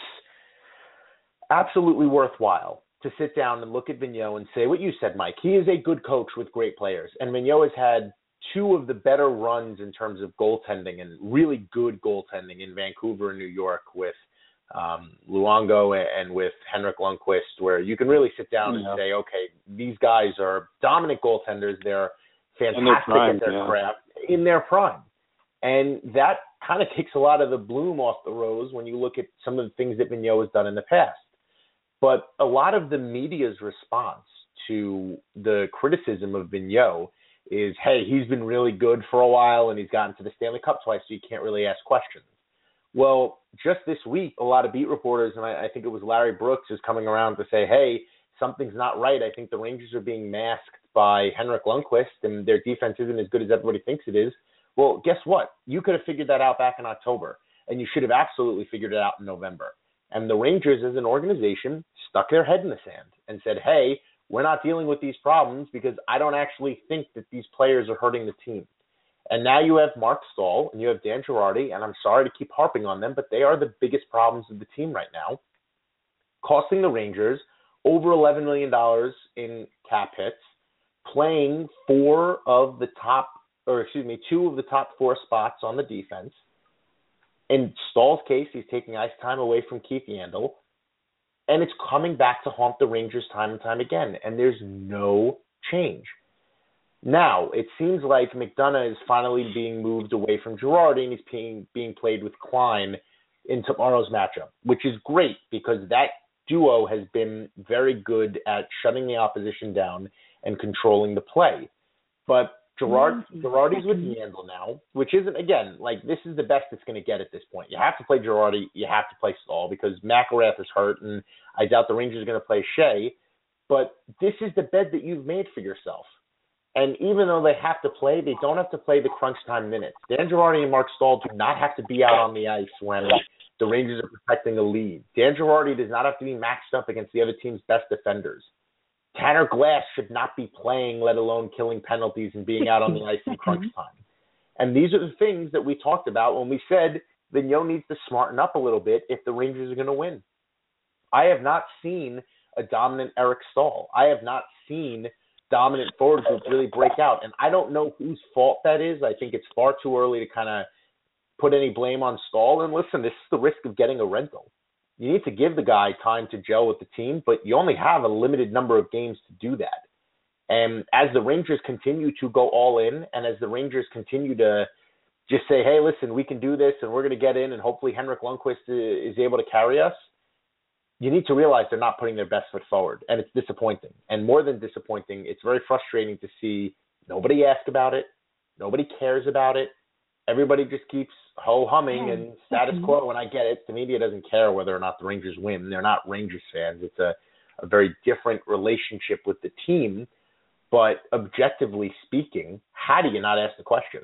absolutely worthwhile to sit down and look at Vigneault and say what you said, Mike. He is a good coach with great players, and Vigneault has had two of the better runs in terms of goaltending and really good goaltending in Vancouver and New York with um, Luongo and with Henrik Lundqvist, where you can really sit down yeah. and say, okay, these guys are dominant goaltenders. They're fantastic prime, at their yeah. craft in their prime. And that kind of takes a lot of the bloom off the rose when you look at some of the things that Vigneault has done in the past. But a lot of the media's response to the criticism of Vigneault is, hey, he's been really good for a while and he's gotten to the Stanley Cup twice, so you can't really ask questions. Well, just this week, a lot of beat reporters, and I, I think it was Larry Brooks, is coming around to say, hey, something's not right. I think the Rangers are being masked by Henrik Lundqvist, and their defense isn't as good as everybody thinks it is. Well, guess what? You could have figured that out back in October, and you should have absolutely figured it out in November. And the Rangers, as an organization, stuck their head in the sand and said, hey, we're not dealing with these problems because I don't actually think that these players are hurting the team. And now you have Marc Staal and you have Dan Girardi, and I'm sorry to keep harping on them, but they are the biggest problems of the team right now, costing the Rangers over $11 million in cap hits, playing four of the top, or excuse me, two of the top four spots on the defense. In Staal's case, he's taking ice time away from Keith Yandle, and it's coming back to haunt the Rangers time and time again, and there's no change. Now, it seems like McDonagh is finally being moved away from Girardi and he's being, being played with Klein in tomorrow's matchup, which is great because that duo has been very good at shutting the opposition down and controlling the play. But Gerard. Girardi's with Yandle now, which isn't again like this is the best it's going to get at this point. You have to play Girardi, you have to play Staal because McIlrath is hurt, and I doubt the Rangers are going to play Skjei. But this is the bed that you've made for yourself. And even though they have to play, they don't have to play the crunch time minutes. Dan Girardi and Marc Staal do not have to be out on the ice when the Rangers are protecting a lead. Dan Girardi does not have to be matched up against the other team's best defenders. Tanner Glass should not be playing, let alone killing penalties and being out on the (laughs) ice in crunch mm-hmm. time. And these are the things that we talked about when we said Vigneault needs to smarten up a little bit if the Rangers are going to win. I have not seen a dominant Eric Staal. I have not seen – dominant forward group really break out. And I don't know whose fault that is. I think it's far too early to kind of put any blame on Staal. And listen, this is the risk of getting a rental. You need to give the guy time to gel with the team, but you only have a limited number of games to do that. And as the Rangers continue to go all in, and as the Rangers continue to just say, hey, listen, we can do this and we're going to get in and hopefully Henrik Lundqvist uh, is able to carry us, you need to realize they're not putting their best foot forward. And it's disappointing. And more than disappointing, it's very frustrating to see nobody ask about it, nobody cares about it. Everybody just keeps ho humming and status mm-hmm. quo. And I get it. The media doesn't care whether or not the Rangers win. They're not Rangers fans. It's a, a very different relationship with the team. But objectively speaking, how do you not ask the question?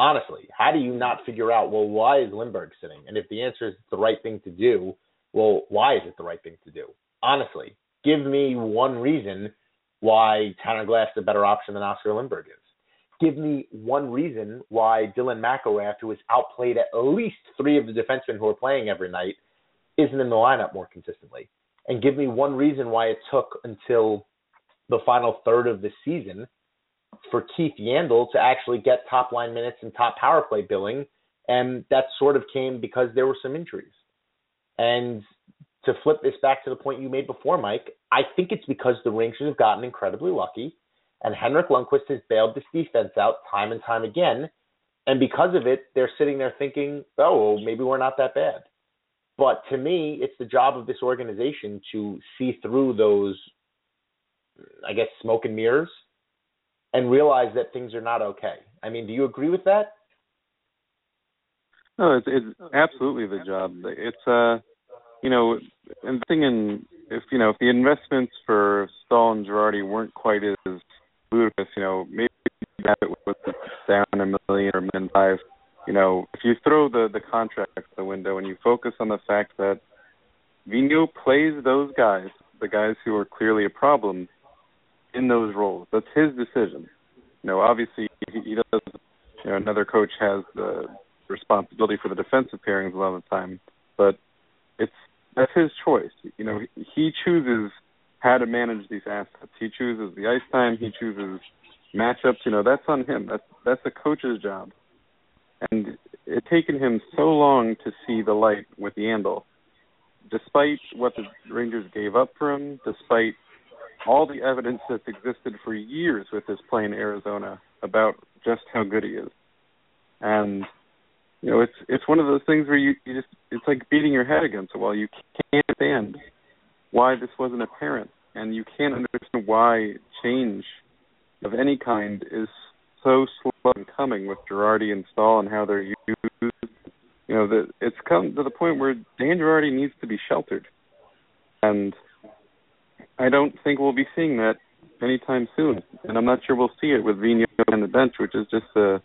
honestly, how do you not figure out, well, why is Lindberg sitting? And if the answer is it's the right thing to do, well, why is it the right thing to do? Honestly, give me one reason why Tanner Glass is a better option than Oscar Lindberg is. Give me one reason why Dylan McIlrath, who has outplayed at least three of the defensemen who are playing every night, isn't in the lineup more consistently. And give me one reason why it took until the final third of the season for Keith Yandle to actually get top line minutes and top power play billing. And that sort of came because there were some injuries. And to flip this back to the point you made before, Mike, I think it's because the Rangers have gotten incredibly lucky and Henrik Lundqvist has bailed this defense out time and time again. And because of it, they're sitting there thinking, oh, well, maybe we're not that bad. But to me, it's the job of this organization to see through those, I guess, smoke and mirrors and realize that things are not okay. I mean, do you agree with that? No, it's, it's absolutely the job. It's uh, you know, investing in if you know if the investments for Staal and Girardi weren't quite as ludicrous, you know, maybe that it was down a million or million five. You know, if you throw the the contract out the window and you focus on the fact that Vigneault plays those guys, the guys who are clearly a problem, in those roles. That's his decision. You know, obviously he, he does. You know, another coach has the responsibility for the defensive pairings a lot of the time, but it's that's his choice. You know, he chooses how to manage these assets. He chooses the ice time. He chooses matchups. You know, that's on him. That's that's a coach's job. And it taken him so long to see the light with Yandle, despite what the Rangers gave up for him, despite all the evidence that's existed for years with his play in Arizona about just how good he is. And you know, it's it's one of those things where you, you just it's like beating your head against a wall. You can't understand why this wasn't apparent, and you can't understand why change of any kind is so slow in coming with Girardi and Staal and how they're used. You know, that it's come to the point where Dan Girardi needs to be sheltered, and I don't think we'll be seeing that anytime soon, and I'm not sure we'll see it with Vigneault on the bench, which is just a,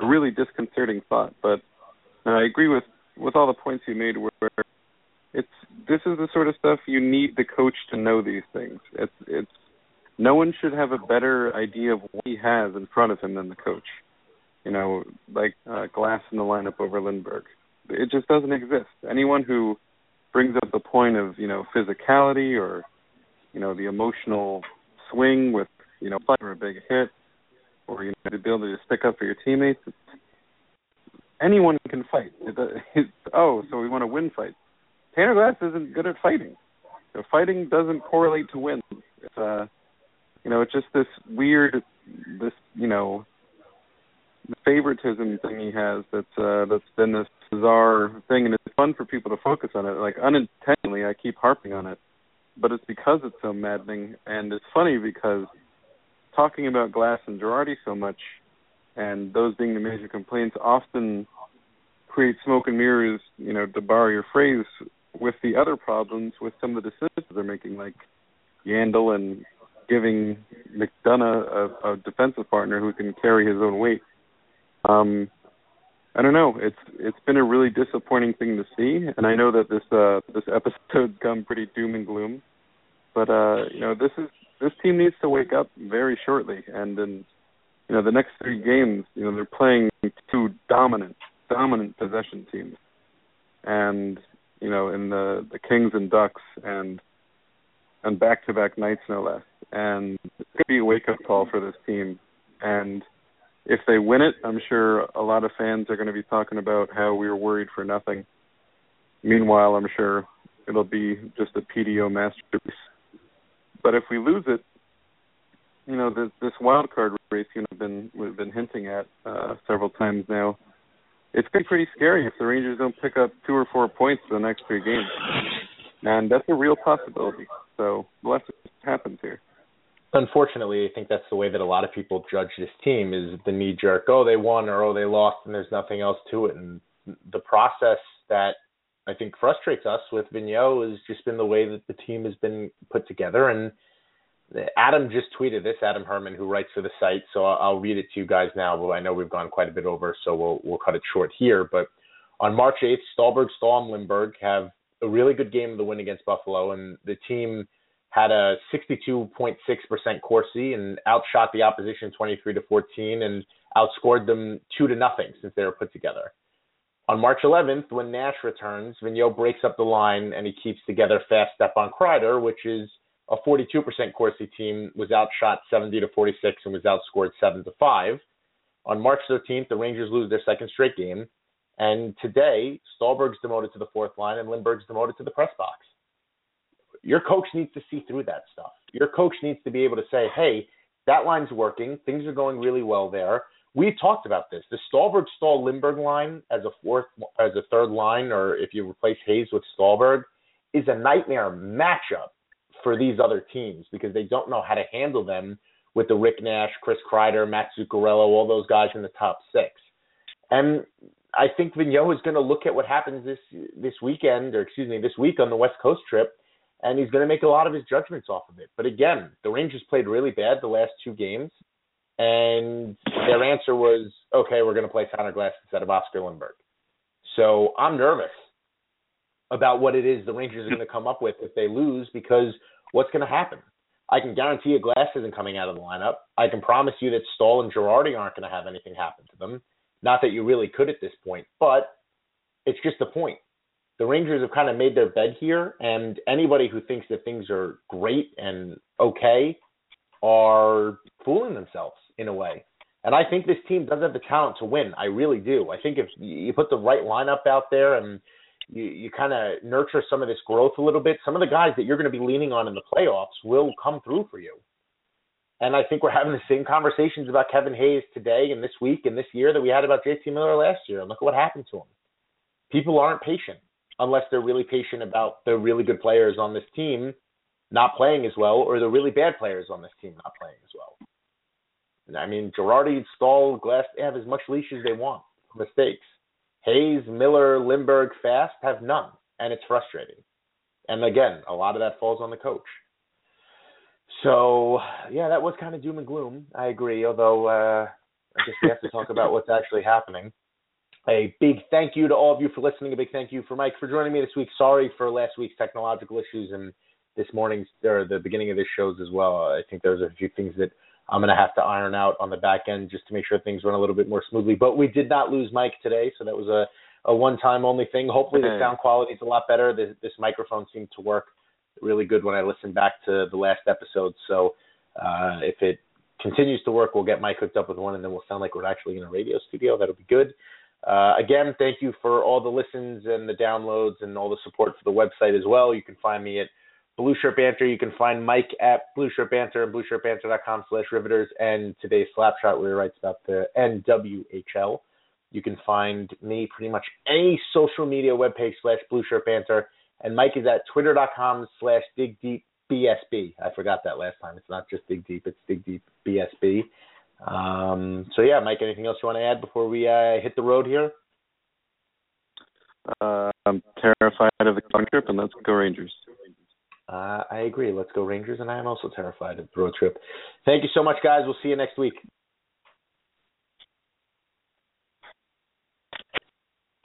a really disconcerting thought. But uh, I agree with with all the points you made, where it's this is the sort of stuff you need the coach to know these things. It's it's no one should have a better idea of what he has in front of him than the coach. You know, like uh, Glass in the lineup over Lindberg. It just doesn't exist. Anyone who brings up the point of you know physicality or you know, the emotional swing with, you know, for a big hit or, you know, the ability to stick up for your teammates. Anyone can fight. It, it, oh, so we want to win fights. Tanner Glass isn't good at fighting. You know, fighting doesn't correlate to wins. It's uh you know, it's just this weird this, you know, favoritism thing he has that's uh that's been this bizarre thing and it's fun for people to focus on it. Like unintentionally I keep harping on it but it's because it's so maddening. And it's funny because talking about Glass and Girardi so much, and those being the major complaints, often create smoke and mirrors. You know, to borrow your phrase, with the other problems with some of the decisions they're making, like Yandle and giving McDonagh a, a defensive partner who can carry his own weight. Um, I don't know. It's it's been a really disappointing thing to see, and I know that this uh this episode's (laughs) come pretty doom and gloom, but uh you know this is this team needs to wake up very shortly, and then you know the next three games, you know they're playing two dominant dominant possession teams, and you know in the the Kings and Ducks and and back to back nights no less, and it's gonna be a wake up call for this team, and if they win it, I'm sure a lot of fans are to be talking about how we were worried for nothing. Meanwhile, I'm sure it'll be just a PDO masterpiece. But if we lose it, you know, this, this wild card race, you know, been we've been hinting at uh, several times now. It's pretty pretty scary if the Rangers don't pick up two or four points for the next three games, and that's a real possibility. So to happens here. Unfortunately, I think that's the way that a lot of people judge this team is the knee jerk. Oh, they won or oh, they lost, and there's nothing else to it. And the process that I think frustrates us with Vigneault has just been the way that the team has been put together. And Adam just tweeted this, Adam Herman, who writes for the site. So I'll read it to you guys now. But I know we've gone quite a bit over, so we'll we'll cut it short here. But on March 8th, Stalberg, Staal, and Lindberg have a really good game of the win against Buffalo, and the team had a 62.6% Corsi and outshot the opposition 23 to 14 and outscored them two to nothing since they were put together. On March 11th, when Nash returns, Vigneault breaks up the line and he keeps together fast Stepan Kreider, which is a 42% Corsi team, was outshot 70 to 46 and was outscored 7 to 5. On March 13th, the Rangers lose their second straight game. And today, Stalberg's demoted to the fourth line and Lindberg's demoted to the press box. Your coach needs to see through that stuff. Your coach needs to be able to say, hey, that line's working. Things are going really well there. We've talked about this. The Stalberg Staal Lindberg line as a fourth, as a third line, or if you replace Hayes with Stalberg, is a nightmare matchup for these other teams because they don't know how to handle them with the Rick Nash, Chris Kreider, Matt Zuccarello, all those guys in the top six. And I think Vigneault is going to look at what happens this this weekend, or excuse me, this week on the West Coast trip, and he's going to make a lot of his judgments off of it. But again, the Rangers played really bad the last two games, and their answer was, okay, we're going to play Connor Glass instead of Oscar Lindberg. So I'm nervous about what it is the Rangers are going to come up with if they lose because what's going to happen? I can guarantee you Glass isn't coming out of the lineup. I can promise you that Staal and Girardi aren't going to have anything happen to them. Not that you really could at this point, but it's just the point the Rangers have kind of made their bed here, and anybody who thinks that things are great and okay are fooling themselves in a way. And I think this team does have the talent to win. I really do. I think if you put the right lineup out there and you, you kind of nurture some of this growth a little bit, some of the guys that you're going to be leaning on in the playoffs will come through for you. And I think we're having the same conversations about Kevin Hayes today and this week and this year that we had about JT Miller last year. And look at what happened to him. People aren't patient unless they're really patient about the really good players on this team not playing as well, or the really bad players on this team not playing as well. I mean, Girardi, Staal, Glass, have as much leash as they want for mistakes. Hayes, Miller, Lindberg, Fast have none, and it's frustrating. And again, a lot of that falls on the coach. So, yeah, that was kind of doom and gloom. I agree, although uh, I guess we have to talk about what's actually happening a big thank you to all of you for listening. A big thank you for Mike for joining me this week. Sorry for last week's technological issues and this morning's or the beginning of this shows as well. I think there's a few things that I'm going to have to iron out on the back end just to make sure things run a little bit more smoothly. But we did not lose Mike today, so that was a, a one-time only thing. Hopefully the sound quality is a lot better. This, this microphone seemed to work really good when I listened back to the last episode. So uh, if it continues to work, we'll get Mike hooked up with one, and then we'll sound like we're actually in a radio studio. That'll be good. Uh, again, thank you for all the listens and the downloads and all the support for the website as well. You can find me at Blue Shirt Banter. You can find Mike at Blue Shirt Banter and BlueShirtBanter.com slash Riveters and today's Slapshot where he writes about the NWHL. You can find me pretty much any social media webpage slash Blue Shirt Banter. And Mike is at Twitter.com slash Dig Deep BSB. I forgot that last time. It's not just Dig Deep, it's Dig Deep BSB. Um, so yeah, Mike, anything else you want to add before we uh, hit the road here? Uh, I'm terrified of the trip, and let's go Rangers. Uh, I agree. Let's go Rangers, and I am also terrified of the road trip. Thank you so much, guys. We'll see you next week.